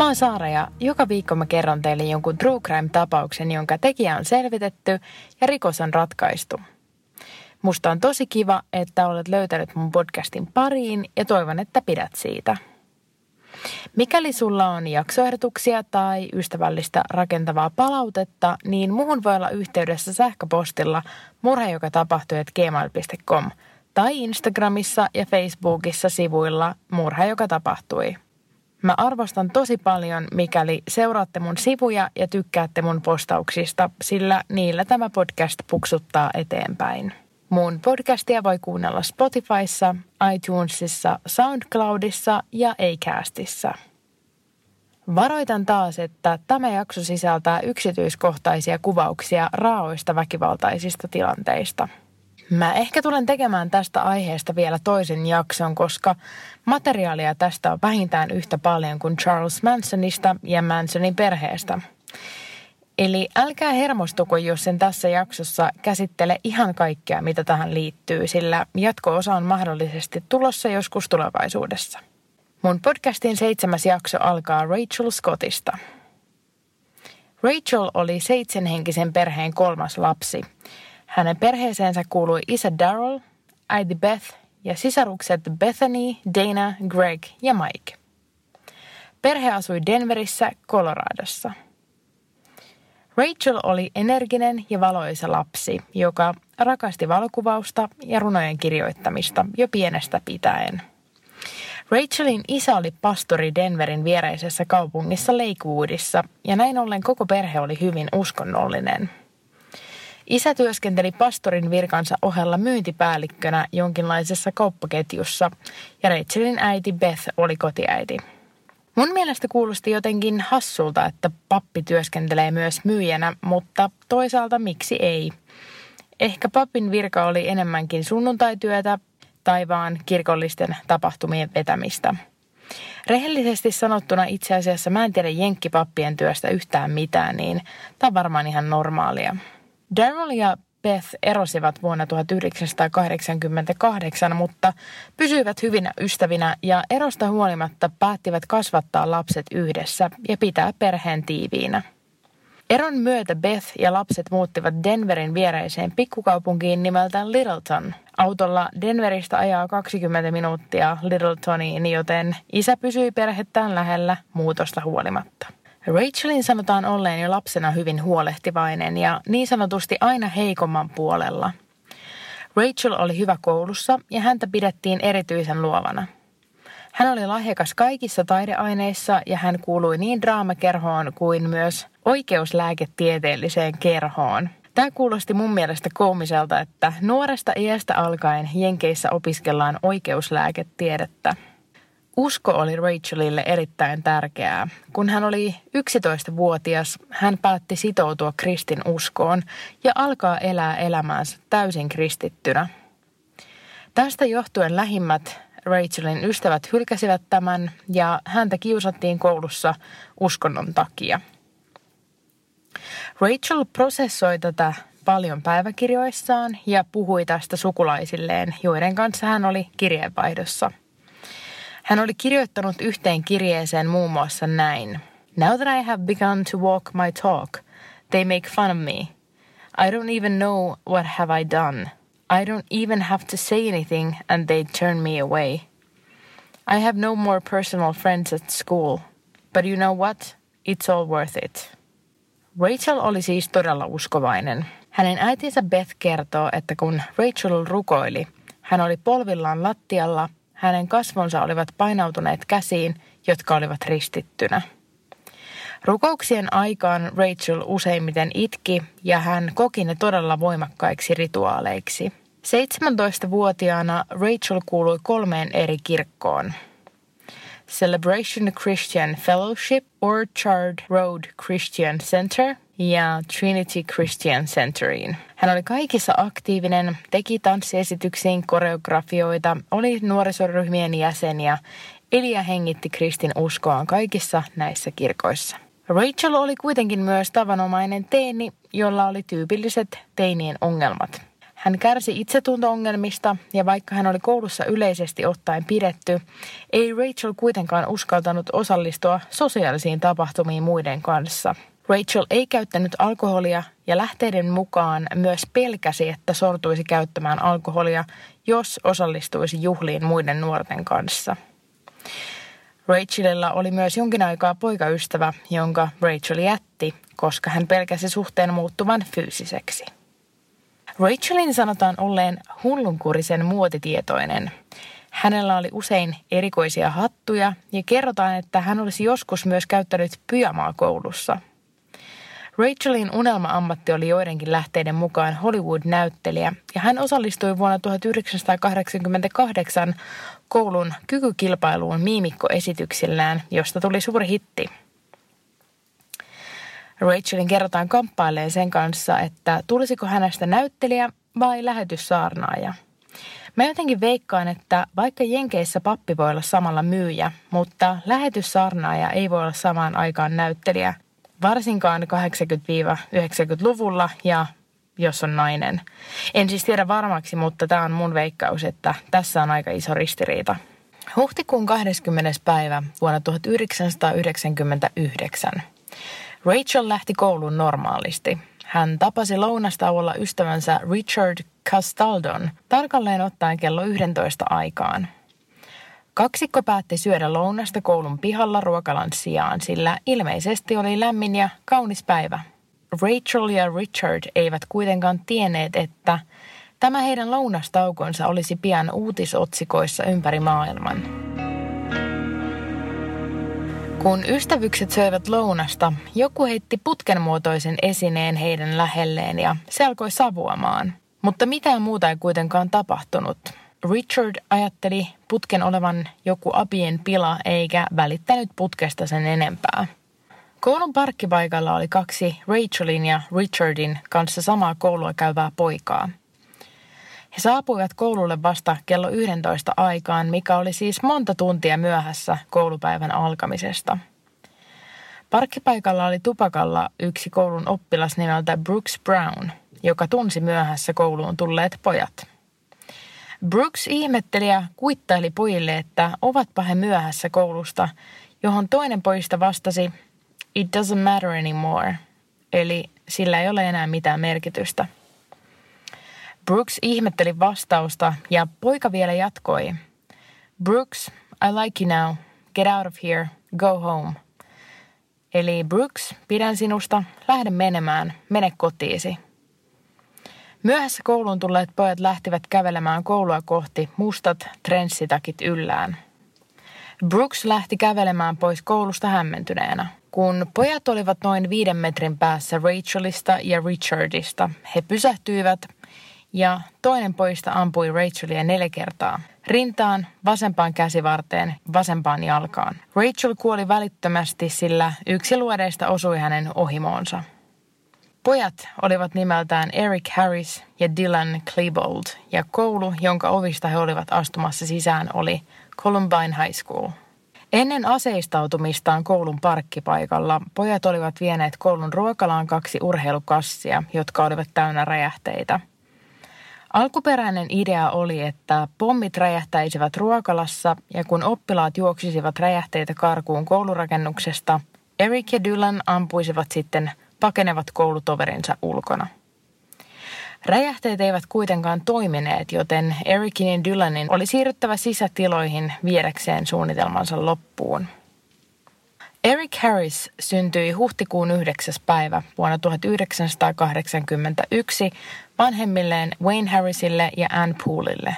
Mä oon Saara ja joka viikko mä kerron teille jonkun true crime-tapauksen, jonka tekijä on selvitetty ja rikos on ratkaistu. Musta on tosi kiva, että olet löytänyt mun podcastin pariin ja toivon, että pidät siitä. Mikäli sulla on jaksoehdotuksia tai ystävällistä rakentavaa palautetta, niin muhun voi olla yhteydessä sähköpostilla murha, joka tapahtui gmail.com tai Instagramissa ja Facebookissa sivuilla murha, joka tapahtui. Mä arvostan tosi paljon, mikäli seuraatte mun sivuja ja tykkäätte mun postauksista, sillä niillä tämä podcast puksuttaa eteenpäin. Mun podcastia voi kuunnella Spotifyssa, iTunesissa, SoundCloudissa ja Acastissa. Varoitan taas, että tämä jakso sisältää yksityiskohtaisia kuvauksia raaoista väkivaltaisista tilanteista – Mä ehkä tulen tekemään tästä aiheesta vielä toisen jakson, koska materiaalia tästä on vähintään yhtä paljon kuin Charles Mansonista ja Mansonin perheestä. Eli älkää hermostuko, jos sen tässä jaksossa käsittele ihan kaikkea, mitä tähän liittyy, sillä jatko-osa on mahdollisesti tulossa joskus tulevaisuudessa. Mun podcastin seitsemäs jakso alkaa Rachel Scottista. Rachel oli seitsemänhenkisen perheen kolmas lapsi – hänen perheeseensä kuului isä Daryl, äiti Beth ja sisarukset Bethany, Dana, Greg ja Mike. Perhe asui Denverissä, Coloradossa. Rachel oli energinen ja valoisa lapsi, joka rakasti valokuvausta ja runojen kirjoittamista jo pienestä pitäen. Rachelin isä oli pastori Denverin viereisessä kaupungissa Lakewoodissa ja näin ollen koko perhe oli hyvin uskonnollinen – Isä työskenteli pastorin virkansa ohella myyntipäällikkönä jonkinlaisessa kauppaketjussa ja Rachelin äiti Beth oli kotiäiti. Mun mielestä kuulosti jotenkin hassulta, että pappi työskentelee myös myyjänä, mutta toisaalta miksi ei? Ehkä papin virka oli enemmänkin sunnuntaityötä tai vaan kirkollisten tapahtumien vetämistä. Rehellisesti sanottuna itse asiassa mä en tiedä jenkkipappien työstä yhtään mitään, niin tämä on varmaan ihan normaalia. Daryl ja Beth erosivat vuonna 1988, mutta pysyivät hyvinä ystävinä ja erosta huolimatta päättivät kasvattaa lapset yhdessä ja pitää perheen tiiviinä. Eron myötä Beth ja lapset muuttivat Denverin viereiseen pikkukaupunkiin nimeltään Littleton. Autolla Denveristä ajaa 20 minuuttia Littletoniin, joten isä pysyi perhettään lähellä muutosta huolimatta. Rachelin sanotaan olleen jo lapsena hyvin huolehtivainen ja niin sanotusti aina heikomman puolella. Rachel oli hyvä koulussa ja häntä pidettiin erityisen luovana. Hän oli lahjakas kaikissa taideaineissa ja hän kuului niin draamakerhoon kuin myös oikeuslääketieteelliseen kerhoon. Tämä kuulosti mun mielestä koomiselta, että nuoresta iästä alkaen Jenkeissä opiskellaan oikeuslääketiedettä – Usko oli Rachelille erittäin tärkeää. Kun hän oli 11-vuotias, hän päätti sitoutua kristin uskoon ja alkaa elää elämäänsä täysin kristittynä. Tästä johtuen lähimmät Rachelin ystävät hylkäsivät tämän ja häntä kiusattiin koulussa uskonnon takia. Rachel prosessoi tätä paljon päiväkirjoissaan ja puhui tästä sukulaisilleen, joiden kanssa hän oli kirjeenvaihdossa – hän oli kirjoittanut yhteen kirjeeseen muun muassa näin. Now that I have begun to walk my talk, they make fun of me. I don't even know what have I done. I don't even have to say anything and they turn me away. I have no more personal friends at school. But you know what? It's all worth it. Rachel oli siis todella uskovainen. Hänen äitinsä Beth kertoo, että kun Rachel rukoili, hän oli polvillaan lattialla – hänen kasvonsa olivat painautuneet käsiin, jotka olivat ristittynä. Rukouksien aikaan Rachel useimmiten itki ja hän koki ne todella voimakkaiksi rituaaleiksi. 17-vuotiaana Rachel kuului kolmeen eri kirkkoon. Celebration Christian Fellowship, Orchard Road Christian Center ja Trinity Christian Centeriin. Hän oli kaikissa aktiivinen, teki tanssiesityksiin koreografioita, oli nuorisoryhmien jäseniä, ja hengitti kristin uskoaan kaikissa näissä kirkoissa. Rachel oli kuitenkin myös tavanomainen teini, jolla oli tyypilliset teinien ongelmat. Hän kärsi itsetunto-ongelmista ja vaikka hän oli koulussa yleisesti ottaen pidetty, ei Rachel kuitenkaan uskaltanut osallistua sosiaalisiin tapahtumiin muiden kanssa. Rachel ei käyttänyt alkoholia ja lähteiden mukaan myös pelkäsi, että sortuisi käyttämään alkoholia, jos osallistuisi juhliin muiden nuorten kanssa. Rachelilla oli myös jonkin aikaa poikaystävä, jonka Rachel jätti, koska hän pelkäsi suhteen muuttuvan fyysiseksi. Rachelin sanotaan olleen hullunkurisen muotitietoinen. Hänellä oli usein erikoisia hattuja ja kerrotaan, että hän olisi joskus myös käyttänyt pyjamaa koulussa. Rachelin unelma-ammatti oli joidenkin lähteiden mukaan Hollywood-näyttelijä ja hän osallistui vuonna 1988 koulun kykykilpailuun miimikkoesityksillään, josta tuli suuri hitti. Rachelin kerrotaan kamppailee sen kanssa, että tulisiko hänestä näyttelijä vai lähetyssaarnaaja. Mä jotenkin veikkaan, että vaikka Jenkeissä pappi voi olla samalla myyjä, mutta lähetyssaarnaaja ei voi olla samaan aikaan näyttelijä, varsinkaan 80-90-luvulla ja jos on nainen. En siis tiedä varmaksi, mutta tämä on mun veikkaus, että tässä on aika iso ristiriita. Huhtikuun 20. päivä vuonna 1999 Rachel lähti kouluun normaalisti. Hän tapasi lounastauolla ystävänsä Richard Castaldon tarkalleen ottaen kello 11 aikaan. Kaksikko päätti syödä lounasta koulun pihalla ruokalan sijaan, sillä ilmeisesti oli lämmin ja kaunis päivä. Rachel ja Richard eivät kuitenkaan tienneet, että tämä heidän lounastaukonsa olisi pian uutisotsikoissa ympäri maailman. Kun ystävykset söivät lounasta, joku heitti putkenmuotoisen esineen heidän lähelleen ja se alkoi savuamaan. Mutta mitään muuta ei kuitenkaan tapahtunut. Richard ajatteli putken olevan joku apien pila eikä välittänyt putkesta sen enempää. Koulun parkkipaikalla oli kaksi Rachelin ja Richardin kanssa samaa koulua käyvää poikaa. He saapuivat koululle vasta kello 11 aikaan, mikä oli siis monta tuntia myöhässä koulupäivän alkamisesta. Parkkipaikalla oli tupakalla yksi koulun oppilas nimeltä Brooks Brown, joka tunsi myöhässä kouluun tulleet pojat. Brooks ihmetteli ja kuittaili pojille, että ovatpa he myöhässä koulusta, johon toinen pojista vastasi, it doesn't matter anymore, eli sillä ei ole enää mitään merkitystä – Brooks ihmetteli vastausta ja poika vielä jatkoi. Brooks, I like you now. Get out of here. Go home. Eli Brooks, pidän sinusta. Lähde menemään. Mene kotiisi. Myöhässä kouluun tulleet pojat lähtivät kävelemään koulua kohti mustat trenssitakit yllään. Brooks lähti kävelemään pois koulusta hämmentyneenä. Kun pojat olivat noin viiden metrin päässä Rachelista ja Richardista, he pysähtyivät – ja toinen poista ampui Rachelia neljä kertaa. Rintaan, vasempaan käsivarteen, vasempaan jalkaan. Rachel kuoli välittömästi, sillä yksi luodeista osui hänen ohimoonsa. Pojat olivat nimeltään Eric Harris ja Dylan Klebold, ja koulu, jonka ovista he olivat astumassa sisään, oli Columbine High School. Ennen aseistautumistaan koulun parkkipaikalla pojat olivat vieneet koulun ruokalaan kaksi urheilukassia, jotka olivat täynnä räjähteitä – Alkuperäinen idea oli, että pommit räjähtäisivät ruokalassa ja kun oppilaat juoksisivat räjähteitä karkuun koulurakennuksesta, Eric ja Dylan ampuisivat sitten pakenevat koulutoverinsa ulkona. Räjähteet eivät kuitenkaan toimineet, joten Ericin ja Dylanin oli siirryttävä sisätiloihin viedäkseen suunnitelmansa loppuun. Eric Harris syntyi huhtikuun 9. päivä vuonna 1981 vanhemmilleen Wayne Harrisille ja Ann Poolille.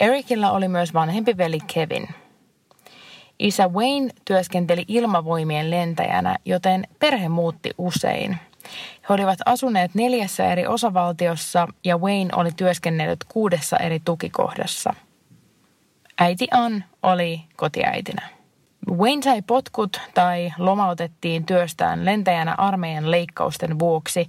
Ericillä oli myös vanhempi veli Kevin. Isä Wayne työskenteli ilmavoimien lentäjänä, joten perhe muutti usein. He olivat asuneet neljässä eri osavaltiossa ja Wayne oli työskennellyt kuudessa eri tukikohdassa. Äiti Ann oli kotiäitinä. Wayne sai potkut tai lomautettiin työstään lentäjänä armeijan leikkausten vuoksi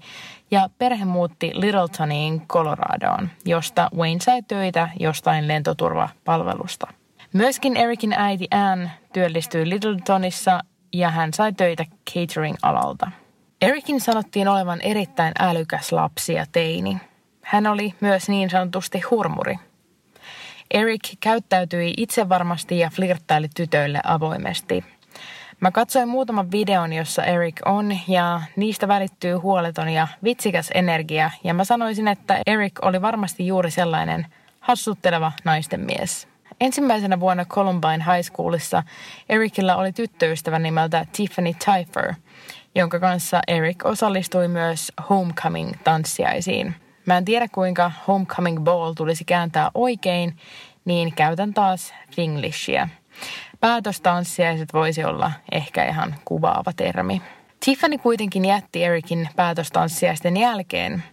ja perhe muutti Littletoniin Coloradoon, josta Wayne sai töitä jostain lentoturvapalvelusta. Myöskin Ericin äiti Ann työllistyi Littletonissa ja hän sai töitä catering-alalta. Ericin sanottiin olevan erittäin älykäs lapsi ja teini. Hän oli myös niin sanotusti hurmuri – Eric käyttäytyi itsevarmasti ja flirttaili tytöille avoimesti. Mä katsoin muutaman videon, jossa Eric on ja niistä välittyy huoleton ja vitsikäs energia ja mä sanoisin, että Eric oli varmasti juuri sellainen hassutteleva naisten mies. Ensimmäisenä vuonna Columbine High Schoolissa Ericillä oli tyttöystävä nimeltä Tiffany Tyfer, jonka kanssa Eric osallistui myös Homecoming-tanssiaisiin. Mä en tiedä kuinka Homecoming Ball tulisi kääntää oikein, niin käytän taas Finglishia. Päätöstanssiaiset voisi olla ehkä ihan kuvaava termi. Tiffany kuitenkin jätti Ericin päätöstanssiaisten jälkeen.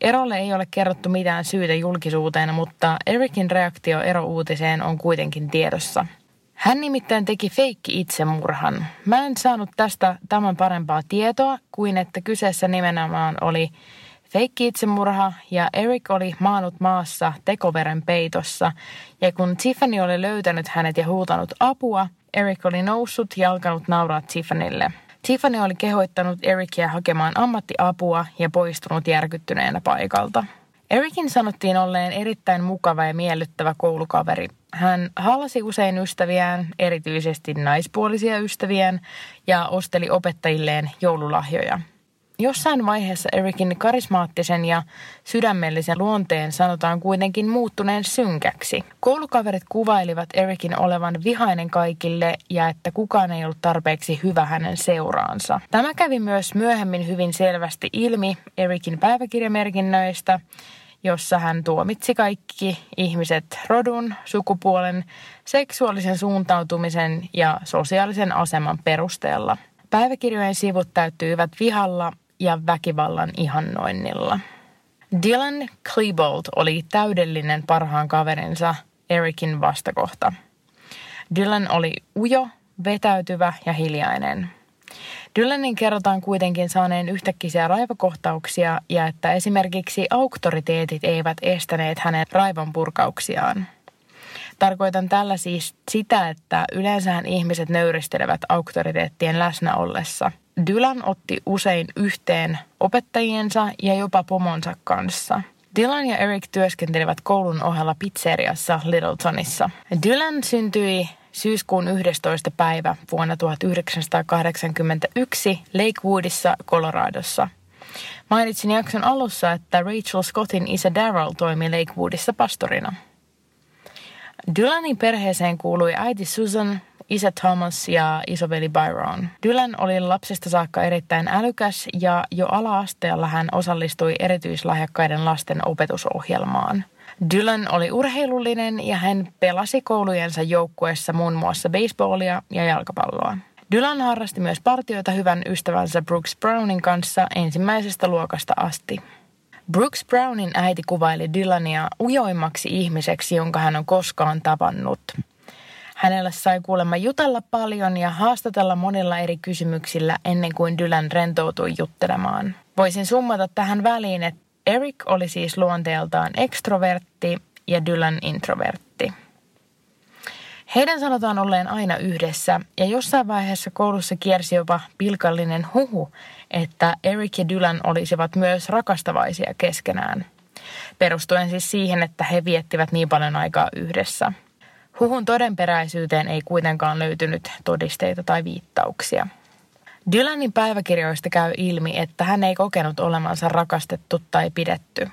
Erolle ei ole kerrottu mitään syytä julkisuuteen, mutta Ericin reaktio erouutiseen on kuitenkin tiedossa. Hän nimittäin teki feikki itsemurhan. Mä en saanut tästä tämän parempaa tietoa kuin että kyseessä nimenomaan oli feikki itsemurha ja Eric oli maanut maassa tekoveren peitossa ja kun Tiffany oli löytänyt hänet ja huutanut apua, Eric oli noussut ja alkanut nauraa Tiffanylle. Tiffany oli kehoittanut Ericia hakemaan ammattiapua ja poistunut järkyttyneenä paikalta. Ericin sanottiin olleen erittäin mukava ja miellyttävä koulukaveri. Hän halasi usein ystäviään, erityisesti naispuolisia ystäviään, ja osteli opettajilleen joululahjoja – Jossain vaiheessa Ericin karismaattisen ja sydämellisen luonteen sanotaan kuitenkin muuttuneen synkäksi. Koulukaverit kuvailivat Ericin olevan vihainen kaikille ja että kukaan ei ollut tarpeeksi hyvä hänen seuraansa. Tämä kävi myös myöhemmin hyvin selvästi ilmi Ericin päiväkirjamerkinnöistä, jossa hän tuomitsi kaikki ihmiset rodun, sukupuolen, seksuaalisen suuntautumisen ja sosiaalisen aseman perusteella. Päiväkirjojen sivut täyttyivät vihalla ja väkivallan ihannoinnilla. Dylan Klebold oli täydellinen parhaan kaverinsa Ericin vastakohta. Dylan oli ujo, vetäytyvä ja hiljainen. Dylanin kerrotaan kuitenkin saaneen yhtäkkiä raivokohtauksia ja että esimerkiksi auktoriteetit eivät estäneet hänen raivonpurkauksiaan. Tarkoitan tällä siis sitä, että yleensähän ihmiset nöyristelevät auktoriteettien läsnä ollessa – Dylan otti usein yhteen opettajiensa ja jopa pomonsa kanssa. Dylan ja Eric työskentelivät koulun ohella pizzeriassa Littletonissa. Dylan syntyi syyskuun 11. päivä vuonna 1981 Lakewoodissa, Coloradossa. Mainitsin jakson alussa, että Rachel Scottin isä Daryl toimi Lakewoodissa pastorina. Dylanin perheeseen kuului äiti Susan, isä Thomas ja isoveli Byron. Dylan oli lapsesta saakka erittäin älykäs ja jo ala-asteella hän osallistui erityislahjakkaiden lasten opetusohjelmaan. Dylan oli urheilullinen ja hän pelasi koulujensa joukkueessa muun muassa baseballia ja jalkapalloa. Dylan harrasti myös partioita hyvän ystävänsä Brooks Brownin kanssa ensimmäisestä luokasta asti. Brooks Brownin äiti kuvaili Dylania ujoimmaksi ihmiseksi, jonka hän on koskaan tavannut. Hänellä sai kuulemma jutella paljon ja haastatella monilla eri kysymyksillä ennen kuin Dylan rentoutui juttelemaan. Voisin summata tähän väliin, että Eric oli siis luonteeltaan ekstrovertti ja Dylan introvertti. Heidän sanotaan olleen aina yhdessä ja jossain vaiheessa koulussa kiersi jopa pilkallinen huhu, että Eric ja Dylan olisivat myös rakastavaisia keskenään. Perustuen siis siihen, että he viettivät niin paljon aikaa yhdessä – Huhun todenperäisyyteen ei kuitenkaan löytynyt todisteita tai viittauksia. Dylanin päiväkirjoista käy ilmi, että hän ei kokenut olemansa rakastettu tai pidetty.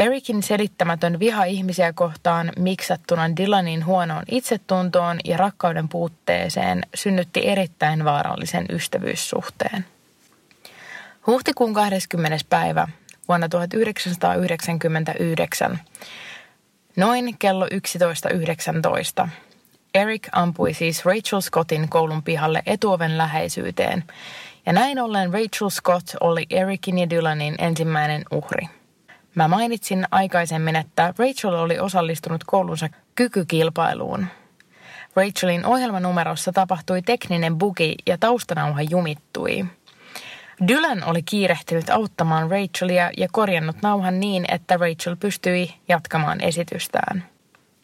Ericin selittämätön viha ihmisiä kohtaan miksattuna Dylanin huonoon itsetuntoon ja rakkauden puutteeseen synnytti erittäin vaarallisen ystävyyssuhteen. Huhtikuun 20. päivä vuonna 1999 Noin kello 11.19. Eric ampui siis Rachel Scottin koulun pihalle etuoven läheisyyteen, ja näin ollen Rachel Scott oli Ericin ja Dylanin ensimmäinen uhri. Mä mainitsin aikaisemmin, että Rachel oli osallistunut koulunsa kykykilpailuun. Rachelin ohjelmanumerossa tapahtui tekninen bugi ja taustanauha jumittui. Dylan oli kiirehtinyt auttamaan Rachelia ja korjannut nauhan niin, että Rachel pystyi jatkamaan esitystään.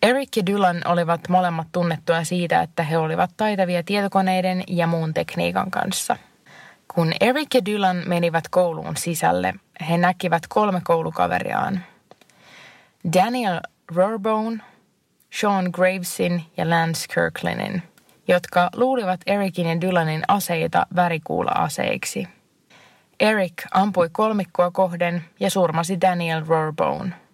Eric ja Dylan olivat molemmat tunnettuja siitä, että he olivat taitavia tietokoneiden ja muun tekniikan kanssa. Kun Eric ja Dylan menivät kouluun sisälle, he näkivät kolme koulukaveriaan. Daniel Rorbone, Sean Gravesin ja Lance Kirklinin, jotka luulivat Ericin ja Dylanin aseita värikuula-aseiksi. Eric ampui kolmikkoa kohden ja surmasi Daniel Rorbone –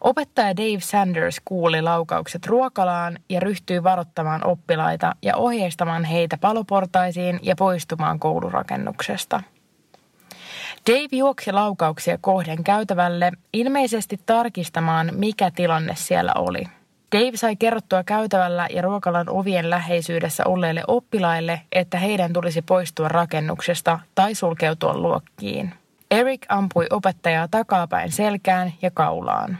Opettaja Dave Sanders kuuli laukaukset ruokalaan ja ryhtyi varoittamaan oppilaita ja ohjeistamaan heitä paloportaisiin ja poistumaan koulurakennuksesta. Dave juoksi laukauksia kohden käytävälle, ilmeisesti tarkistamaan, mikä tilanne siellä oli. Dave sai kerrottua käytävällä ja ruokalan ovien läheisyydessä olleille oppilaille, että heidän tulisi poistua rakennuksesta tai sulkeutua luokkiin. Eric ampui opettajaa takapäin selkään ja kaulaan.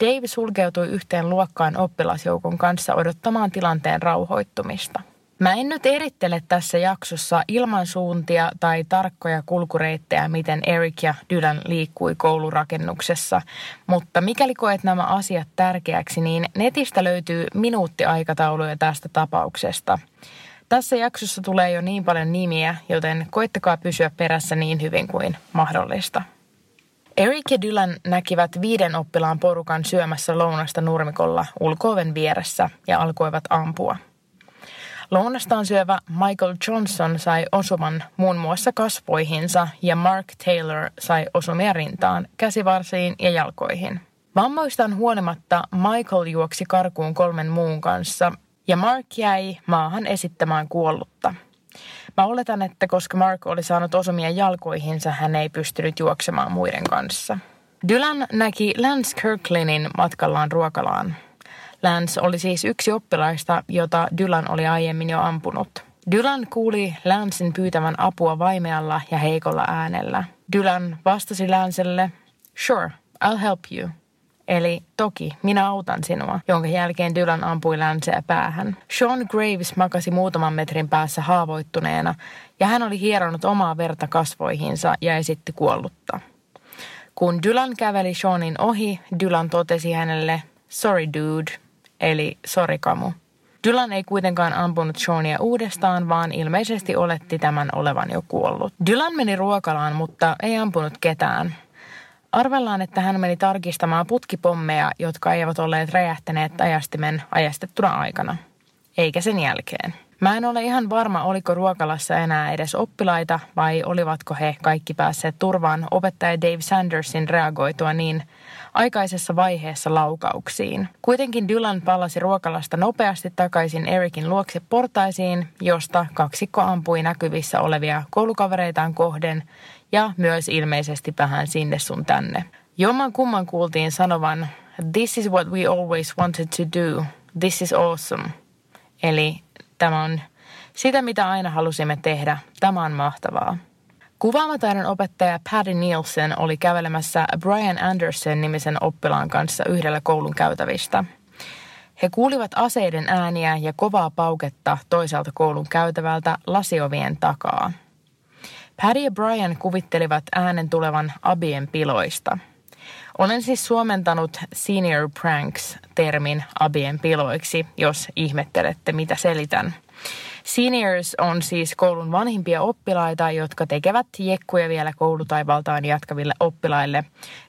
Dave sulkeutui yhteen luokkaan oppilasjoukon kanssa odottamaan tilanteen rauhoittumista. Mä en nyt erittele tässä jaksossa ilman suuntia tai tarkkoja kulkureittejä, miten Eric ja Dylan liikkui koulurakennuksessa, mutta mikäli koet nämä asiat tärkeäksi, niin netistä löytyy minuuttiaikatauluja tästä tapauksesta. Tässä jaksossa tulee jo niin paljon nimiä, joten koittakaa pysyä perässä niin hyvin kuin mahdollista. Eric ja Dylan näkivät viiden oppilaan porukan syömässä lounasta nurmikolla ulkooven vieressä ja alkoivat ampua. Lounastaan syövä Michael Johnson sai osuman muun muassa kasvoihinsa ja Mark Taylor sai osumia rintaan, käsivarsiin ja jalkoihin. Vammoistaan huolimatta Michael juoksi karkuun kolmen muun kanssa ja Mark jäi maahan esittämään kuollutta – Mä oletan, että koska Mark oli saanut osumia jalkoihinsa, hän ei pystynyt juoksemaan muiden kanssa. Dylan näki Lance Kirklinin matkallaan ruokalaan. Lance oli siis yksi oppilaista, jota Dylan oli aiemmin jo ampunut. Dylan kuuli Lancein pyytävän apua vaimealla ja heikolla äänellä. Dylan vastasi Lancelle, sure, I'll help you. Eli toki, minä autan sinua, jonka jälkeen Dylan ampui länseä päähän. Sean Graves makasi muutaman metrin päässä haavoittuneena ja hän oli hieronut omaa verta kasvoihinsa ja esitti kuollutta. Kun Dylan käveli Seanin ohi, Dylan totesi hänelle, sorry dude, eli sorry kamu. Dylan ei kuitenkaan ampunut Seania uudestaan, vaan ilmeisesti oletti tämän olevan jo kuollut. Dylan meni ruokalaan, mutta ei ampunut ketään. Arvellaan, että hän meni tarkistamaan putkipommeja, jotka eivät olleet räjähtäneet ajastimen ajastettuna aikana. Eikä sen jälkeen. Mä en ole ihan varma, oliko ruokalassa enää edes oppilaita vai olivatko he kaikki päässeet turvaan opettaja Dave Sandersin reagoitua niin aikaisessa vaiheessa laukauksiin. Kuitenkin Dylan palasi ruokalasta nopeasti takaisin Ericin luokse portaisiin, josta kaksikko ampui näkyvissä olevia koulukavereitaan kohden ja myös ilmeisesti vähän sinne sun tänne. Jomman kumman kuultiin sanovan, this is what we always wanted to do, this is awesome. Eli tämä on sitä, mitä aina halusimme tehdä, tämä on mahtavaa. Kuvaamataidon opettaja Patty Nielsen oli kävelemässä Brian Anderson nimisen oppilaan kanssa yhdellä koulun käytävistä. He kuulivat aseiden ääniä ja kovaa pauketta toiselta koulun käytävältä lasiovien takaa – Patty ja Brian kuvittelivat äänen tulevan Abien piloista. Olen siis suomentanut senior pranks-termin Abien piloiksi, jos ihmettelette mitä selitän. Seniors on siis koulun vanhimpia oppilaita, jotka tekevät jekkuja vielä koulutaivaltaan jatkaville oppilaille,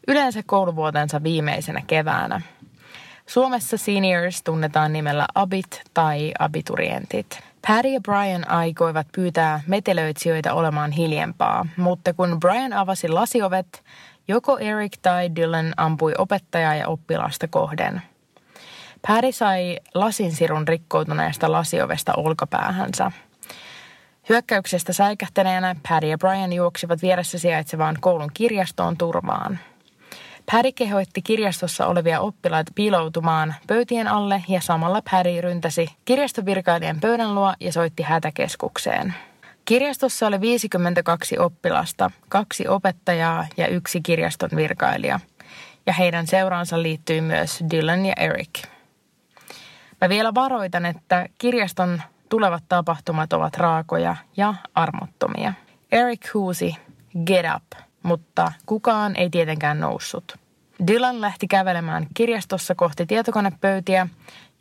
yleensä kouluvuotensa viimeisenä keväänä. Suomessa seniors tunnetaan nimellä abit tai abiturientit. Patty ja Brian aikoivat pyytää metelöitsijöitä olemaan hiljempaa, mutta kun Brian avasi lasiovet, joko Eric tai Dylan ampui opettajaa ja oppilasta kohden. Patty sai lasinsirun rikkoutuneesta lasiovesta olkapäähänsä. Hyökkäyksestä säikähtäneenä Patty ja Brian juoksivat vieressä sijaitsevaan koulun kirjastoon turvaan. Paddy kehoitti kirjastossa olevia oppilaita piiloutumaan pöytien alle ja samalla Paddy ryntäsi kirjastovirkailijan pöydän luo ja soitti hätäkeskukseen. Kirjastossa oli 52 oppilasta, kaksi opettajaa ja yksi kirjaston virkailija. Ja heidän seuraansa liittyi myös Dylan ja Eric. Mä vielä varoitan, että kirjaston tulevat tapahtumat ovat raakoja ja armottomia. Eric huusi, get up, mutta kukaan ei tietenkään noussut. Dylan lähti kävelemään kirjastossa kohti tietokonepöytiä,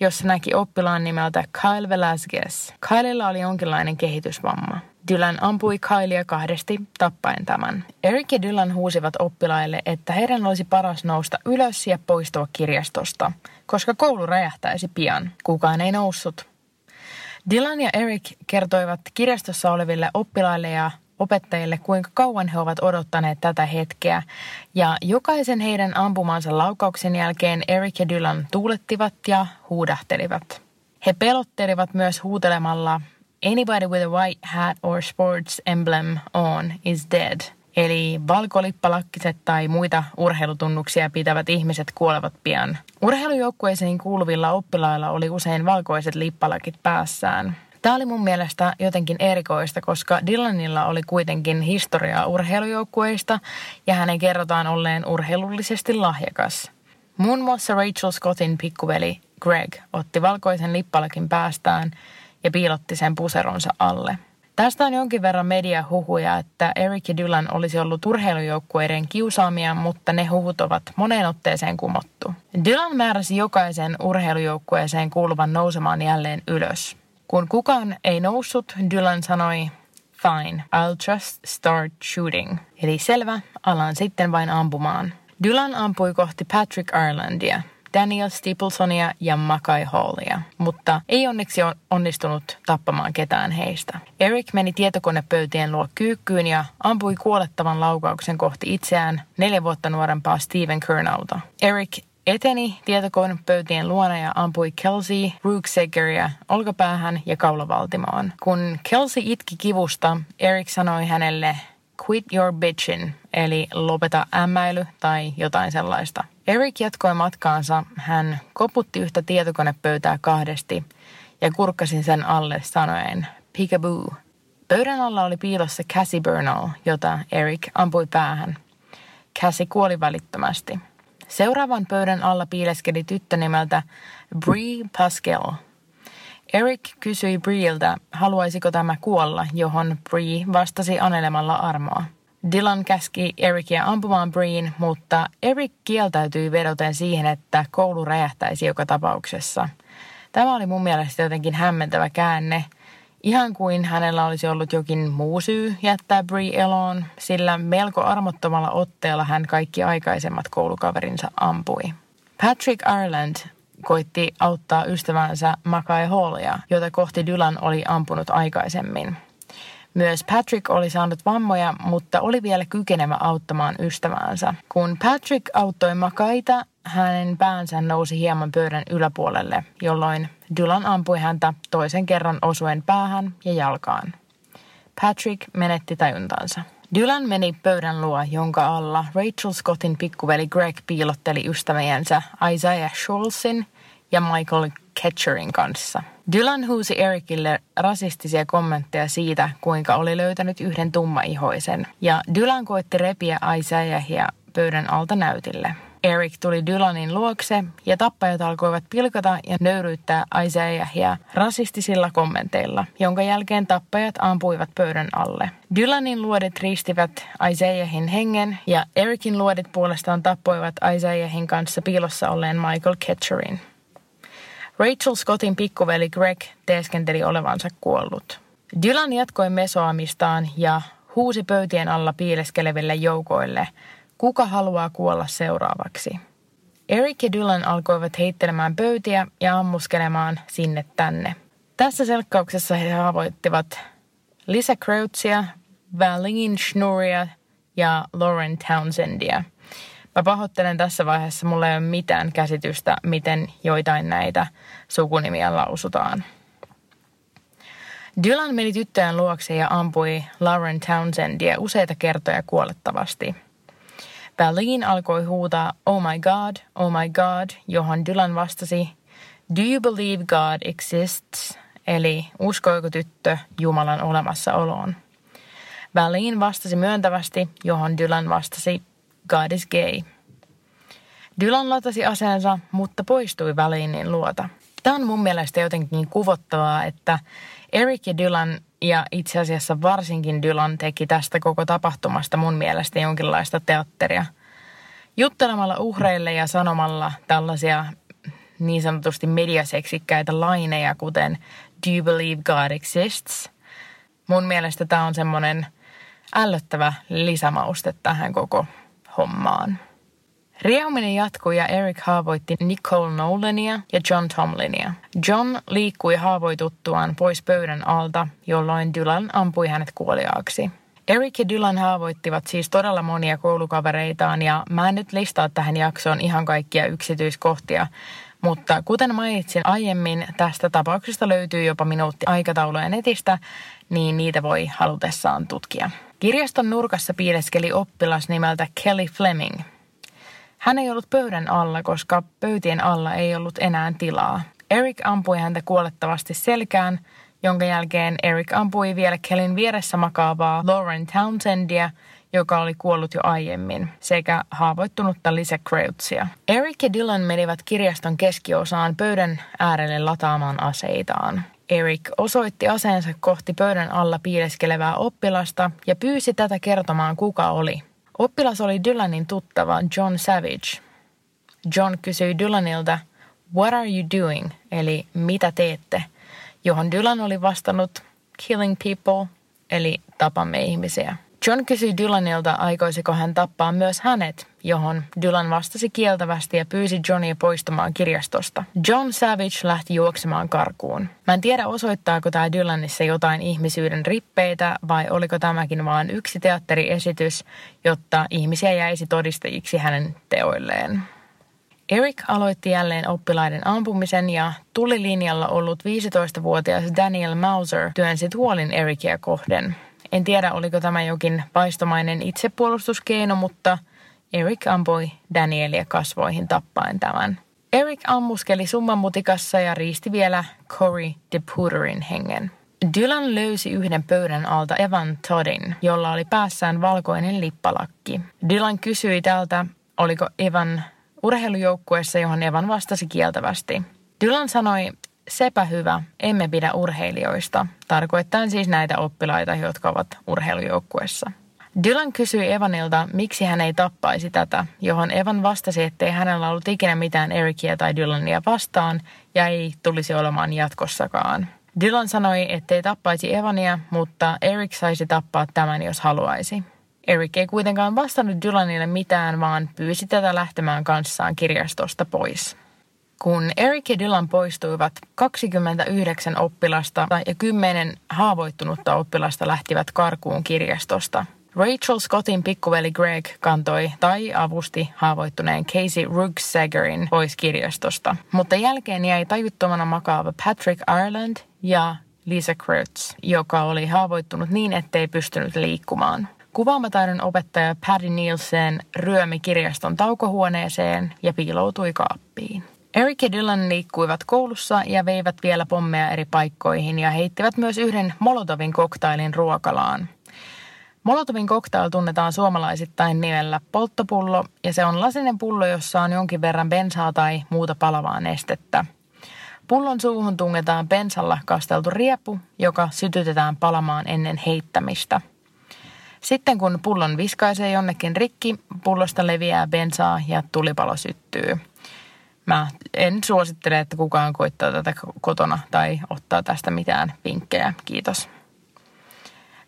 jossa näki oppilaan nimeltä Kyle Velasquez. Kylella oli jonkinlainen kehitysvamma. Dylan ampui Kylea kahdesti tappaen tämän. Eric ja Dylan huusivat oppilaille, että heidän olisi paras nousta ylös ja poistua kirjastosta, koska koulu räjähtäisi pian. Kukaan ei noussut. Dylan ja Eric kertoivat kirjastossa oleville oppilaille ja opettajille, kuinka kauan he ovat odottaneet tätä hetkeä. Ja jokaisen heidän ampumansa laukauksen jälkeen Eric ja Dylan tuulettivat ja huudahtelivat. He pelottelivat myös huutelemalla Anybody with a white hat or sports emblem on is dead. Eli valkolippalakkiset tai muita urheilutunnuksia pitävät ihmiset kuolevat pian. Urheilujoukkueisiin kuuluvilla oppilailla oli usein valkoiset lippalakit päässään. Tämä oli mun mielestä jotenkin erikoista, koska Dylanilla oli kuitenkin historiaa urheilujoukkueista ja hänen kerrotaan olleen urheilullisesti lahjakas. Muun muassa Rachel Scottin pikkuveli Greg otti valkoisen lippalakin päästään ja piilotti sen puseronsa alle. Tästä on jonkin verran mediahuhuja, että Eric ja Dylan olisi ollut urheilujoukkueiden kiusaamia, mutta ne huhut ovat moneen otteeseen kumottu. Dylan määräsi jokaisen urheilujoukkueeseen kuuluvan nousemaan jälleen ylös. Kun kukaan ei noussut, Dylan sanoi, fine, I'll just start shooting. Eli selvä, alan sitten vain ampumaan. Dylan ampui kohti Patrick Irelandia, Daniel Staplesonia ja Makai Hallia, mutta ei onneksi onnistunut tappamaan ketään heistä. Eric meni tietokonepöytien luo kyykkyyn ja ampui kuolettavan laukauksen kohti itseään neljä vuotta nuorempaa Steven Kernalta. Eric eteni tietokonepöytien luona ja ampui Kelsey Ruxegeria olkapäähän ja kaulavaltimoon. Kun Kelsey itki kivusta, Eric sanoi hänelle quit your bitchin, eli lopeta ämmäily tai jotain sellaista. Eric jatkoi matkaansa. Hän koputti yhtä tietokonepöytää kahdesti ja kurkkasin sen alle sanoen peekaboo. Pöydän alla oli piilossa Cassie Burnell, jota Eric ampui päähän. Cassie kuoli välittömästi. Seuraavan pöydän alla piileskeli tyttö nimeltä Brie Pascal. Eric kysyi Brieltä, haluaisiko tämä kuolla, johon Brie vastasi anelemalla armoa. Dylan käski Ericia ampumaan Breen, mutta Eric kieltäytyi vedoten siihen, että koulu räjähtäisi joka tapauksessa. Tämä oli mun mielestä jotenkin hämmentävä käänne, ihan kuin hänellä olisi ollut jokin muu syy jättää Bree eloon, sillä melko armottomalla otteella hän kaikki aikaisemmat koulukaverinsa ampui. Patrick Ireland koitti auttaa ystävänsä Makai Hallia, jota kohti Dylan oli ampunut aikaisemmin – myös Patrick oli saanut vammoja, mutta oli vielä kykenevä auttamaan ystäväänsä. Kun Patrick auttoi Makaita, hänen päänsä nousi hieman pöydän yläpuolelle, jolloin Dylan ampui häntä toisen kerran osuen päähän ja jalkaan. Patrick menetti tajuntansa. Dylan meni pöydän luo, jonka alla Rachel Scottin pikkuveli Greg piilotteli ystäväjensä Isaiah Schulzin ja Michael Ketcherin kanssa. Dylan huusi Ericille rasistisia kommentteja siitä, kuinka oli löytänyt yhden tummaihoisen, ja Dylan koitti repiä Isaiahia pöydän alta näytille. Eric tuli Dylanin luokse ja tappajat alkoivat pilkata ja nöyryyttää Isaiahia rasistisilla kommenteilla, jonka jälkeen tappajat ampuivat pöydän alle. Dylanin luodet riistivät Isaiahin hengen ja Ericin luodet puolestaan tappoivat Isaiahin kanssa piilossa olleen Michael Ketcherin. Rachel Scottin pikkuveli Greg teeskenteli olevansa kuollut. Dylan jatkoi mesoamistaan ja huusi pöytien alla piileskeleville joukoille, kuka haluaa kuolla seuraavaksi. Eric ja Dylan alkoivat heittelemään pöytiä ja ammuskelemaan sinne tänne. Tässä selkkauksessa he haavoittivat Lisa Crouchia, Valin Schnuria ja Lauren Townsendia – Mä pahoittelen tässä vaiheessa, mulla ei ole mitään käsitystä, miten joitain näitä sukunimiä lausutaan. Dylan meni tyttöjen luokse ja ampui Lauren Townsendia useita kertoja kuolettavasti. Berlin alkoi huutaa Oh my God, oh my God, johon Dylan vastasi Do you believe God exists? Eli uskoiko tyttö Jumalan olemassaoloon? Berlin vastasi myöntävästi, johon Dylan vastasi God is gay. Dylan latasi aseensa, mutta poistui Berlinin luota. Tämä on mun mielestä jotenkin kuvottavaa, että Eric ja Dylan ja itse asiassa varsinkin Dylan teki tästä koko tapahtumasta mun mielestä jonkinlaista teatteria. Juttelemalla uhreille ja sanomalla tällaisia niin sanotusti mediaseksikkäitä laineja, kuten Do you believe God exists? Mun mielestä tämä on semmoinen ällöttävä lisämauste tähän koko hommaan. Riehuminen jatkui ja Eric haavoitti Nicole Nolania ja John Tomlinia. John liikkui haavoituttuaan pois pöydän alta, jolloin Dylan ampui hänet kuoliaaksi. Eric ja Dylan haavoittivat siis todella monia koulukavereitaan ja mä en nyt listaa tähän jaksoon ihan kaikkia yksityiskohtia, mutta kuten mainitsin aiemmin, tästä tapauksesta löytyy jopa minuutti aikatauluja netistä, niin niitä voi halutessaan tutkia. Kirjaston nurkassa piileskeli oppilas nimeltä Kelly Fleming – hän ei ollut pöydän alla, koska pöytien alla ei ollut enää tilaa. Eric ampui häntä kuolettavasti selkään, jonka jälkeen Eric ampui vielä Kellin vieressä makaavaa Lauren Townsendia, joka oli kuollut jo aiemmin, sekä haavoittunutta Lisa Kreutsia. Eric ja Dylan menivät kirjaston keskiosaan pöydän äärelle lataamaan aseitaan. Eric osoitti aseensa kohti pöydän alla piileskelevää oppilasta ja pyysi tätä kertomaan kuka oli. Oppilas oli Dylanin tuttava John Savage. John kysyi Dylanilta, What are you doing? Eli mitä teette? Johon Dylan oli vastannut, Killing people, eli tapamme ihmisiä. John kysyi Dylanilta, aikoisiko hän tappaa myös hänet, johon Dylan vastasi kieltävästi ja pyysi Johnia poistumaan kirjastosta. John Savage lähti juoksemaan karkuun. Mä en tiedä, osoittaako tämä Dylanissa jotain ihmisyyden rippeitä vai oliko tämäkin vain yksi teatteriesitys, jotta ihmisiä jäisi todistajiksi hänen teoilleen. Eric aloitti jälleen oppilaiden ampumisen ja tulilinjalla ollut 15-vuotias Daniel Mauser työnsi tuolin Ericia kohden. En tiedä, oliko tämä jokin vaistomainen itsepuolustuskeino, mutta Eric ampui Danielia kasvoihin tappaen tämän. Eric ammuskeli summan mutikassa ja riisti vielä Cory DePuterin hengen. Dylan löysi yhden pöydän alta Evan Toddin, jolla oli päässään valkoinen lippalakki. Dylan kysyi tältä, oliko Evan urheilujoukkueessa, johon Evan vastasi kieltävästi. Dylan sanoi, sepä hyvä, emme pidä urheilijoista, tarkoittaen siis näitä oppilaita, jotka ovat urheilujoukkueessa. Dylan kysyi Evanilta, miksi hän ei tappaisi tätä, johon Evan vastasi, ettei hänellä ollut ikinä mitään Ericia tai Dylania vastaan ja ei tulisi olemaan jatkossakaan. Dylan sanoi, ettei tappaisi Evania, mutta Eric saisi tappaa tämän, jos haluaisi. Eric ei kuitenkaan vastannut Dylanille mitään, vaan pyysi tätä lähtemään kanssaan kirjastosta pois. Kun Eric ja Dylan poistuivat, 29 oppilasta ja 10 haavoittunutta oppilasta lähtivät karkuun kirjastosta. Rachel Scottin pikkuveli Greg kantoi tai avusti haavoittuneen Casey Rugsagerin pois kirjastosta, mutta jälkeen jäi tajuttomana makaava Patrick Ireland ja Lisa Kurtz, joka oli haavoittunut niin, ettei pystynyt liikkumaan. Kuvaamataidon opettaja Paddy Nielsen ryömi kirjaston taukohuoneeseen ja piiloutui kaappiin. Eric ja Dylan liikkuivat koulussa ja veivät vielä pommeja eri paikkoihin ja heittivät myös yhden Molotovin koktailin ruokalaan. Molotovin koktail tunnetaan suomalaisittain nimellä polttopullo ja se on lasinen pullo, jossa on jonkin verran bensaa tai muuta palavaa nestettä. Pullon suuhun tungetaan bensalla kasteltu riepu, joka sytytetään palamaan ennen heittämistä. Sitten kun pullon viskaisee jonnekin rikki, pullosta leviää bensaa ja tulipalo syttyy. Mä en suosittele, että kukaan koittaa tätä kotona tai ottaa tästä mitään vinkkejä. Kiitos.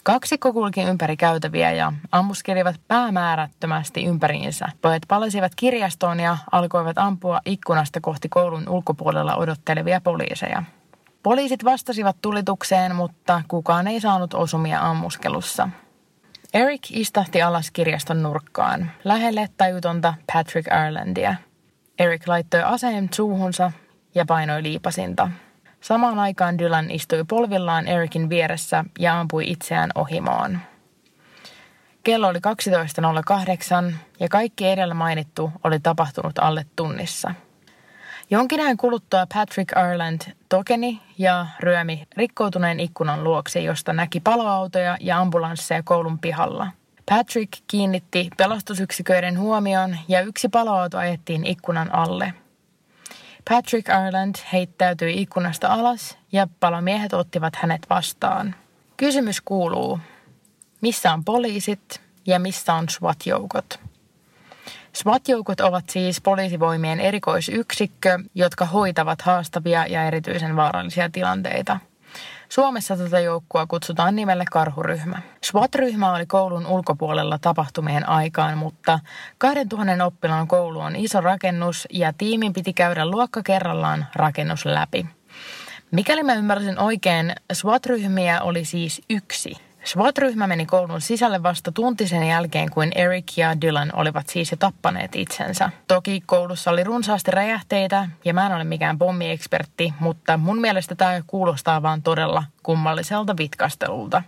Kaksikko kulki ympäri käytäviä ja ammuskelivat päämäärättömästi ympäriinsä. Pojat palasivat kirjastoon ja alkoivat ampua ikkunasta kohti koulun ulkopuolella odottelevia poliiseja. Poliisit vastasivat tulitukseen, mutta kukaan ei saanut osumia ammuskelussa. Eric istahti alas kirjaston nurkkaan, lähelle tajutonta Patrick Irelandia – Eric laittoi aseen suuhunsa ja painoi liipasinta. Samaan aikaan Dylan istui polvillaan Ericin vieressä ja ampui itseään ohimoon. kello oli 12.08 ja kaikki edellä mainittu oli tapahtunut alle tunnissa. Jonkin ajan kuluttua Patrick Ireland tokeni ja ryömi rikkoutuneen ikkunan luokse, josta näki paloautoja ja ambulansseja koulun pihalla. Patrick kiinnitti pelastusyksiköiden huomion ja yksi paloauto ajettiin ikkunan alle. Patrick Ireland heittäytyi ikkunasta alas ja palomiehet ottivat hänet vastaan. Kysymys kuuluu, missä on poliisit ja missä on SWAT-joukot? SWAT-joukot ovat siis poliisivoimien erikoisyksikkö, jotka hoitavat haastavia ja erityisen vaarallisia tilanteita. Suomessa tätä joukkoa kutsutaan nimellä karhuryhmä. SWAT-ryhmä oli koulun ulkopuolella tapahtumien aikaan, mutta 2000 oppilaan koulu on iso rakennus ja tiimin piti käydä luokka kerrallaan rakennus läpi. Mikäli mä ymmärsin oikein, SWAT-ryhmiä oli siis yksi – SWAT-ryhmä meni koulun sisälle vasta tunti sen jälkeen, kuin Eric ja Dylan olivat siis jo tappaneet itsensä. Toki koulussa oli runsaasti räjähteitä ja mä en ole mikään pommiekspertti, mutta mun mielestä tämä kuulostaa vaan todella kummalliselta vitkastelulta.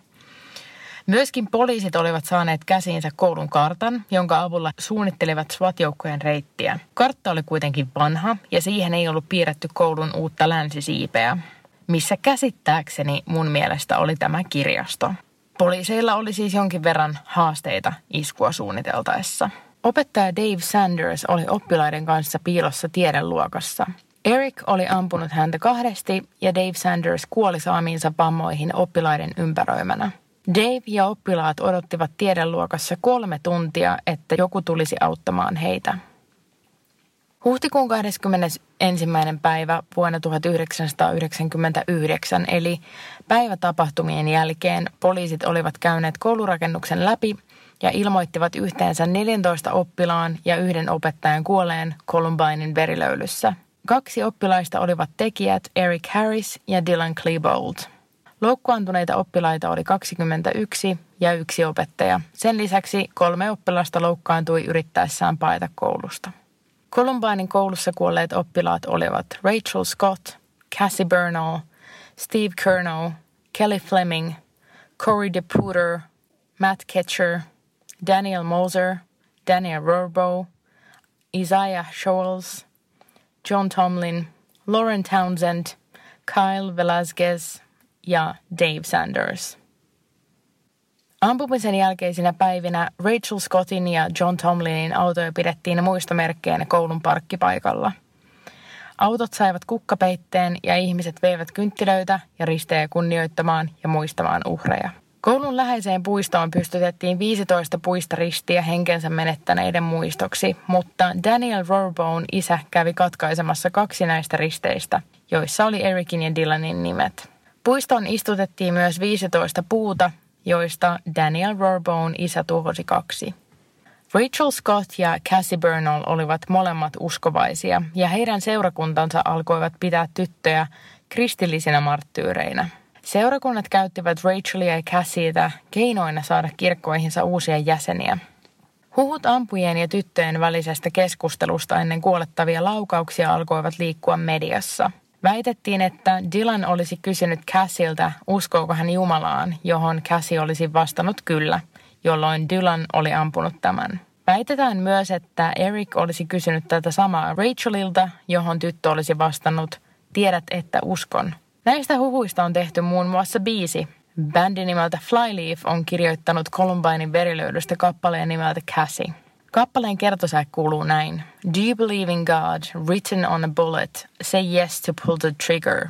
Myöskin poliisit olivat saaneet käsiinsä koulun kartan, jonka avulla suunnittelivat SWAT-joukkojen reittiä. Kartta oli kuitenkin vanha ja siihen ei ollut piirretty koulun uutta länsisiipeä, missä käsittääkseni mun mielestä oli tämä kirjasto. Poliiseilla oli siis jonkin verran haasteita iskua suunniteltaessa. Opettaja Dave Sanders oli oppilaiden kanssa piilossa tiedeluokassa. Eric oli ampunut häntä kahdesti ja Dave Sanders kuoli saamiinsa vammoihin oppilaiden ympäröimänä. Dave ja oppilaat odottivat tiedeluokassa kolme tuntia, että joku tulisi auttamaan heitä. Huhtikuun 21. päivä vuonna 1999, eli päivätapahtumien jälkeen, poliisit olivat käyneet koulurakennuksen läpi ja ilmoittivat yhteensä 14 oppilaan ja yhden opettajan kuoleen Columbinein verilöylyssä. Kaksi oppilaista olivat tekijät Eric Harris ja Dylan Klebold. Loukkuantuneita oppilaita oli 21 ja yksi opettaja. Sen lisäksi kolme oppilasta loukkaantui yrittäessään paeta koulusta. Columbinein koulussa kuolleet oppilaat olivat Rachel Scott, Cassie Bernal, Steve Kernow, Kelly Fleming, Corey DePuter, Matt Ketcher, Daniel Moser, Daniel Rorbo, Isaiah Scholes, John Tomlin, Lauren Townsend, Kyle Velasquez ja Dave Sanders – Ampumisen jälkeisinä päivinä Rachel Scottin ja John Tomlinin autoja pidettiin muistomerkkeinä koulun parkkipaikalla. Autot saivat kukkapeitteen ja ihmiset veivät kynttilöitä ja ristejä kunnioittamaan ja muistamaan uhreja. Koulun läheiseen puistoon pystytettiin 15 puista ristiä henkensä menettäneiden muistoksi, mutta Daniel Rorbone isä kävi katkaisemassa kaksi näistä risteistä, joissa oli Ericin ja Dylanin nimet. Puistoon istutettiin myös 15 puuta, joista Daniel Rorbone isä tuhosi kaksi. Rachel Scott ja Cassie Bernal olivat molemmat uskovaisia ja heidän seurakuntansa alkoivat pitää tyttöjä kristillisinä marttyyreinä. Seurakunnat käyttivät Rachelia ja Cassieta keinoina saada kirkkoihinsa uusia jäseniä. Huhut ampujien ja tyttöjen välisestä keskustelusta ennen kuolettavia laukauksia alkoivat liikkua mediassa – Väitettiin, että Dylan olisi kysynyt Cassiltä, uskooko hän Jumalaan, johon Cassie olisi vastannut kyllä, jolloin Dylan oli ampunut tämän. Väitetään myös, että Eric olisi kysynyt tätä samaa Rachelilta, johon tyttö olisi vastannut, tiedät, että uskon. Näistä huhuista on tehty muun muassa biisi. Bändi nimeltä Flyleaf on kirjoittanut Columbinein verilöydystä kappaleen nimeltä Cassie. Kappaleen kertosäe kuuluu näin. Do you believe in God, written on a bullet? Say yes to pull the trigger.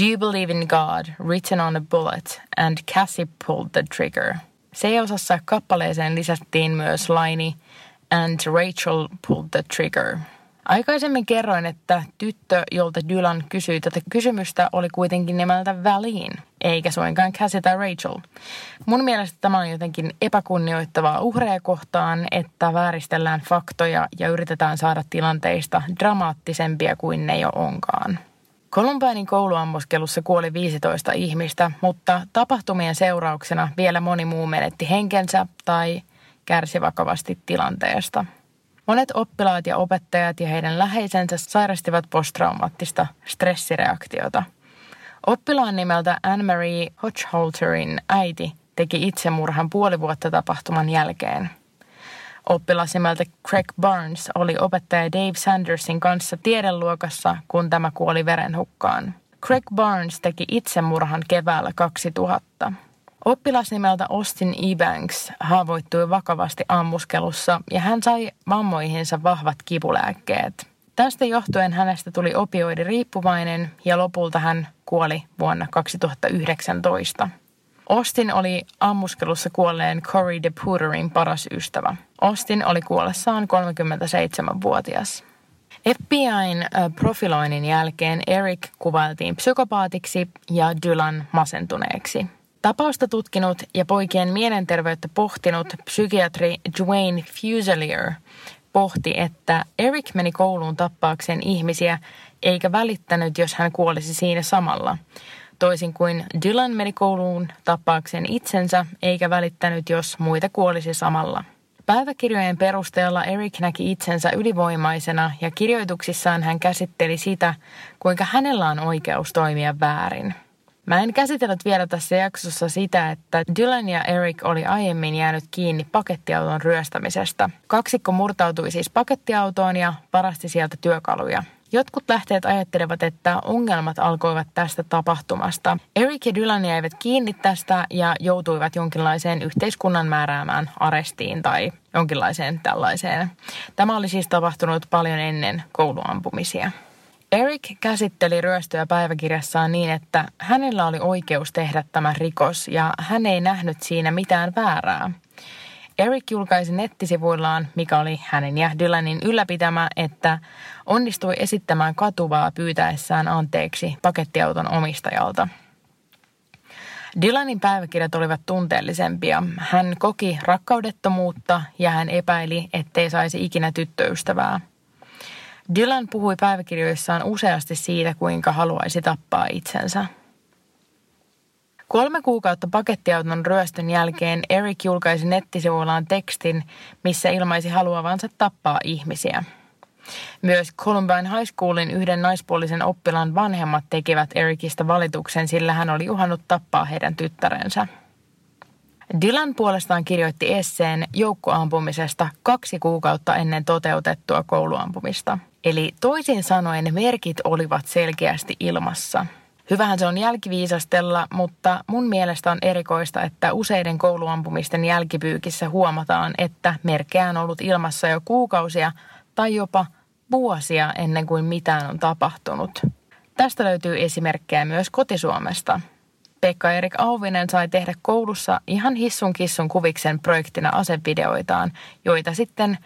Do you believe in God, written on a bullet? And Cassie pulled the trigger. C-osassa kappaleeseen lisättiin myös laini And Rachel pulled the trigger. Aikaisemmin kerroin, että tyttö, jolta Dylan kysyi tätä kysymystä, oli kuitenkin nimeltä Väliin, eikä suinkaan tai Rachel. Mun mielestä tämä on jotenkin epäkunnioittavaa uhreja kohtaan, että vääristellään faktoja ja yritetään saada tilanteista dramaattisempia kuin ne jo onkaan. Columbinein kouluammuskelussa kuoli 15 ihmistä, mutta tapahtumien seurauksena vielä moni muu menetti henkensä tai kärsi vakavasti tilanteesta. Monet oppilaat ja opettajat ja heidän läheisensä sairastivat posttraumaattista stressireaktiota. Oppilaan nimeltä Anne-Marie Hodgeholterin äiti teki itsemurhan puoli vuotta tapahtuman jälkeen. Oppilas nimeltä Craig Barnes oli opettaja Dave Sandersin kanssa tiedeluokassa, kun tämä kuoli verenhukkaan. Craig Barnes teki itsemurhan keväällä 2000. Oppilas nimeltä Austin Ebanks haavoittui vakavasti ammuskelussa ja hän sai vammoihinsa vahvat kipulääkkeet. Tästä johtuen hänestä tuli opioidiriippuvainen ja lopulta hän kuoli vuonna 2019. Austin oli ammuskelussa kuolleen Cory DePuterin paras ystävä. Austin oli kuollessaan 37-vuotias. FBIn profiloinnin jälkeen Eric kuvailtiin psykopaatiksi ja Dylan masentuneeksi. Tapausta tutkinut ja poikien mielenterveyttä pohtinut psykiatri Dwayne Fuselier pohti, että Eric meni kouluun tappaakseen ihmisiä eikä välittänyt, jos hän kuolisi siinä samalla. Toisin kuin Dylan meni kouluun tappaakseen itsensä eikä välittänyt, jos muita kuolisi samalla. Päiväkirjojen perusteella Eric näki itsensä ylivoimaisena ja kirjoituksissaan hän käsitteli sitä, kuinka hänellä on oikeus toimia väärin. Mä en käsitellyt vielä tässä jaksossa sitä, että Dylan ja Eric oli aiemmin jäänyt kiinni pakettiauton ryöstämisestä. Kaksikko murtautui siis pakettiautoon ja varasti sieltä työkaluja. Jotkut lähteet ajattelevat, että ongelmat alkoivat tästä tapahtumasta. Eric ja Dylan jäivät kiinni tästä ja joutuivat jonkinlaiseen yhteiskunnan määräämään arestiin tai jonkinlaiseen tällaiseen. Tämä oli siis tapahtunut paljon ennen kouluampumisia. Eric käsitteli ryöstöä päiväkirjassaan niin, että hänellä oli oikeus tehdä tämä rikos ja hän ei nähnyt siinä mitään väärää. Eric julkaisi nettisivuillaan, mikä oli hänen ja Dylanin ylläpitämä, että onnistui esittämään katuvaa pyytäessään anteeksi pakettiauton omistajalta. Dylanin päiväkirjat olivat tunteellisempia. Hän koki rakkaudettomuutta ja hän epäili, ettei saisi ikinä tyttöystävää. Dylan puhui päiväkirjoissaan useasti siitä, kuinka haluaisi tappaa itsensä. Kolme kuukautta pakettiauton ryöstön jälkeen Eric julkaisi nettisivuillaan tekstin, missä ilmaisi haluavansa tappaa ihmisiä. Myös Columbine High Schoolin yhden naispuolisen oppilaan vanhemmat tekivät Ericistä valituksen, sillä hän oli uhannut tappaa heidän tyttärensä. Dylan puolestaan kirjoitti esseen joukkoampumisesta kaksi kuukautta ennen toteutettua kouluampumista. Eli toisin sanoen merkit olivat selkeästi ilmassa – Hyvähän se on jälkiviisastella, mutta mun mielestä on erikoista, että useiden kouluampumisten jälkipyykissä huomataan, että merkkejä on ollut ilmassa jo kuukausia tai jopa vuosia ennen kuin mitään on tapahtunut. Tästä löytyy esimerkkejä myös kotisuomesta. Pekka Erik Auvinen sai tehdä koulussa ihan hissun kissun kuviksen projektina asevideoitaan, joita sitten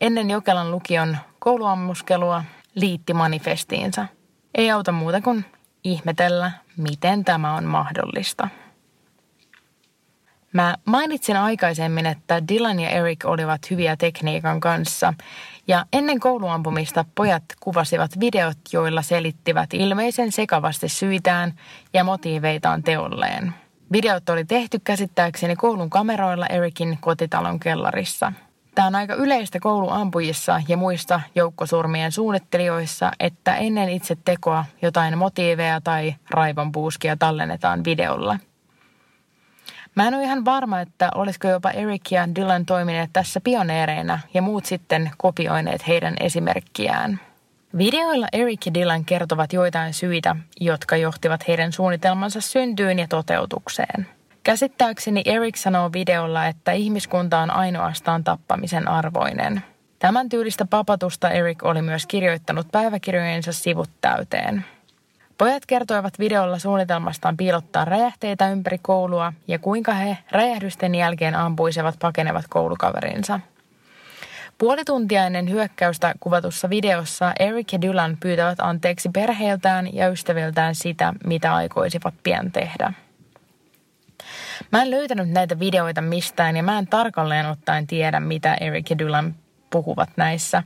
ennen Jokelan lukion kouluammuskelua liitti manifestiinsa. Ei auta muuta kuin ihmetellä, miten tämä on mahdollista. Mä mainitsin aikaisemmin, että Dylan ja Eric olivat hyviä tekniikan kanssa ja ennen kouluampumista pojat kuvasivat videot, joilla selittivät ilmeisen sekavasti syitään ja motiiveitaan teolleen. Videot oli tehty käsittääkseni koulun kameroilla Ericin kotitalon kellarissa – Tämä on aika yleistä kouluampujissa ja muista joukkosurmien suunnittelijoissa, että ennen itse tekoa jotain motiiveja tai raivonpuuskia tallennetaan videolla. Mä en ole ihan varma, että olisiko jopa Eric ja Dylan toimineet tässä pioneereina ja muut sitten kopioineet heidän esimerkkiään. Videoilla Eric ja Dylan kertovat joitain syitä, jotka johtivat heidän suunnitelmansa syntyyn ja toteutukseen – Käsittääkseni Erik sanoo videolla, että ihmiskunta on ainoastaan tappamisen arvoinen. Tämän tyylistä papatusta Erik oli myös kirjoittanut päiväkirjojensa sivut täyteen. Pojat kertoivat videolla suunnitelmastaan piilottaa räjähteitä ympäri koulua ja kuinka he räjähdysten jälkeen ampuisevat pakenevat koulukaverinsa. Puoli tuntia ennen hyökkäystä kuvatussa videossa Eric ja Dylan pyytävät anteeksi perheiltään ja ystäviltään sitä, mitä aikoisivat pian tehdä. Mä en löytänyt näitä videoita mistään ja mä en tarkalleen ottaen tiedä, mitä Eric ja Dylan puhuvat näissä.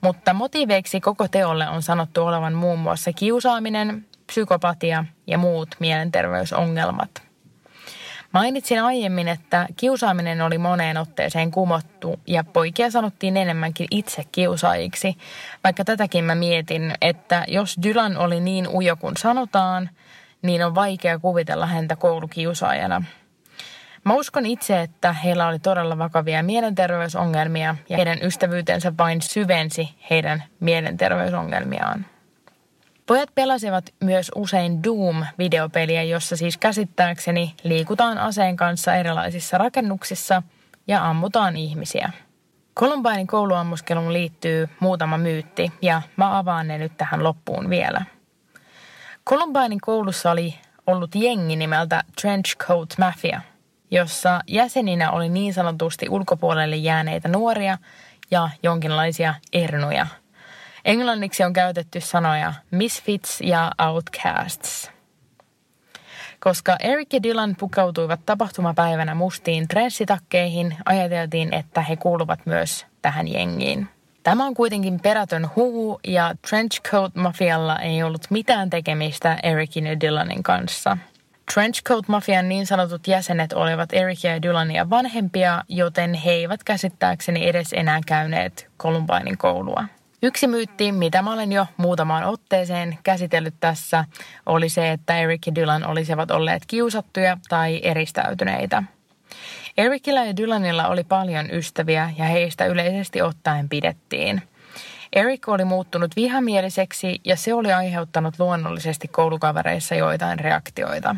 Mutta motiiveiksi koko teolle on sanottu olevan muun muassa kiusaaminen, psykopatia ja muut mielenterveysongelmat. Mainitsin aiemmin, että kiusaaminen oli moneen otteeseen kumottu ja poikia sanottiin enemmänkin itse kiusaajiksi, vaikka tätäkin mä mietin, että jos Dylan oli niin ujo kuin sanotaan, niin on vaikea kuvitella häntä koulukiusaajana – Mä uskon itse, että heillä oli todella vakavia mielenterveysongelmia ja heidän ystävyytensä vain syvensi heidän mielenterveysongelmiaan. Pojat pelasivat myös usein Doom-videopeliä, jossa siis käsittääkseni liikutaan aseen kanssa erilaisissa rakennuksissa ja ammutaan ihmisiä. Columbinein kouluammuskeluun liittyy muutama myytti ja mä avaan ne nyt tähän loppuun vielä. Columbinein koulussa oli ollut jengi nimeltä Trenchcoat Mafia, jossa jäseninä oli niin sanotusti ulkopuolelle jääneitä nuoria ja jonkinlaisia ernuja – Englanniksi on käytetty sanoja misfits ja outcasts. Koska Eric ja Dylan pukeutuivat tapahtumapäivänä mustiin trenssitakkeihin, ajateltiin, että he kuuluvat myös tähän jengiin. Tämä on kuitenkin perätön huhu ja Trenchcoat Mafialla ei ollut mitään tekemistä Ericin ja Dylanin kanssa. Trenchcoat Mafian niin sanotut jäsenet olivat Ericia ja Dylania vanhempia, joten he eivät käsittääkseni edes enää käyneet Columbinein koulua. Yksi myytti, mitä mä olen jo muutamaan otteeseen käsitellyt tässä, oli se, että Eric ja Dylan olisivat olleet kiusattuja tai eristäytyneitä. Ericillä ja Dylanilla oli paljon ystäviä ja heistä yleisesti ottaen pidettiin. Eric oli muuttunut vihamieliseksi ja se oli aiheuttanut luonnollisesti koulukavereissa joitain reaktioita.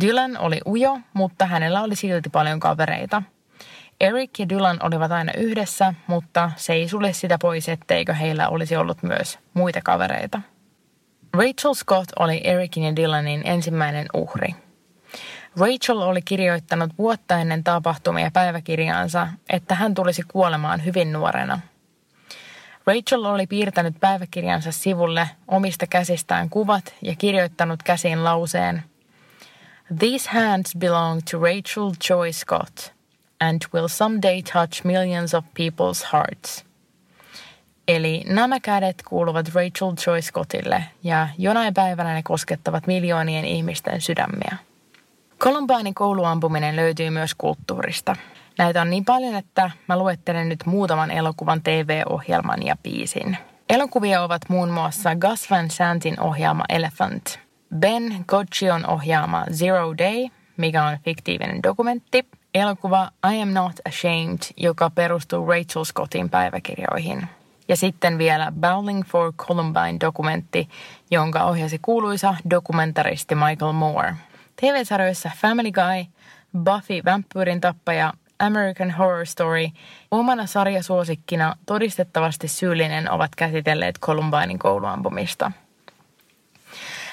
Dylan oli ujo, mutta hänellä oli silti paljon kavereita – Eric ja Dylan olivat aina yhdessä, mutta se ei sulle sitä pois, etteikö heillä olisi ollut myös muita kavereita. Rachel Scott oli Ericin ja Dylanin ensimmäinen uhri. Rachel oli kirjoittanut vuotta ennen tapahtumia päiväkirjaansa, että hän tulisi kuolemaan hyvin nuorena. Rachel oli piirtänyt päiväkirjansa sivulle omista käsistään kuvat ja kirjoittanut käsiin lauseen These hands belong to Rachel Joy Scott – and will someday touch millions of people's hearts. Eli nämä kädet kuuluvat Rachel Joy Scottille ja jonain päivänä ne koskettavat miljoonien ihmisten sydämiä. Columbinein kouluampuminen löytyy myös kulttuurista. Näitä on niin paljon, että mä luettelen nyt muutaman elokuvan TV-ohjelman ja biisin. Elokuvia ovat muun muassa Gus Van Santin ohjaama Elephant, Ben Goccion ohjaama Zero Day, mikä on fiktiivinen dokumentti, elokuva I Am Not Ashamed, joka perustuu Rachel Scottin päiväkirjoihin. Ja sitten vielä Bowling for Columbine-dokumentti, jonka ohjasi kuuluisa dokumentaristi Michael Moore. TV-sarjoissa Family Guy, Buffy vampyyrin tappaja, American Horror Story, omana sarjasuosikkina todistettavasti syyllinen ovat käsitelleet Columbinein kouluampumista –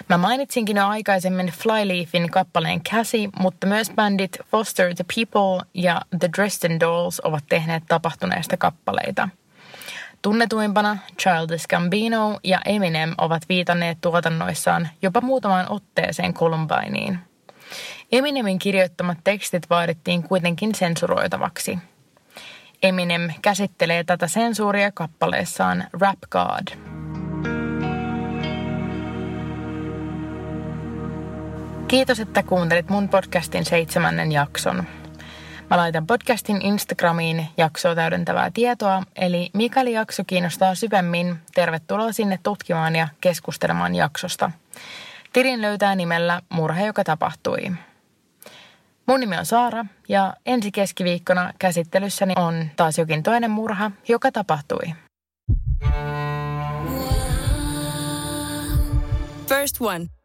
Mä mainitsinkin jo aikaisemmin Flyleafin kappaleen Cassie, mutta myös bändit Foster the People ja The Dresden Dolls ovat tehneet tapahtuneesta kappaleita. Tunnetuimpana Childish Gambino ja Eminem ovat viitanneet tuotannoissaan jopa muutamaan otteeseen Columbineen. Eminemin kirjoittamat tekstit vaadittiin kuitenkin sensuroitavaksi. Eminem käsittelee tätä sensuuria kappaleessaan Rap God. Kiitos, että kuuntelit mun podcastin seitsemännen jakson. Mä laitan podcastin Instagramiin jaksoa täydentävää tietoa, eli mikäli jakso kiinnostaa syvemmin, tervetuloa sinne tutkimaan ja keskustelemaan jaksosta. Tilin löytää nimellä Murhe, joka tapahtui. Mun nimi on Saara ja ensi keskiviikkona käsittelyssäni on taas jokin toinen murha, joka tapahtui. First One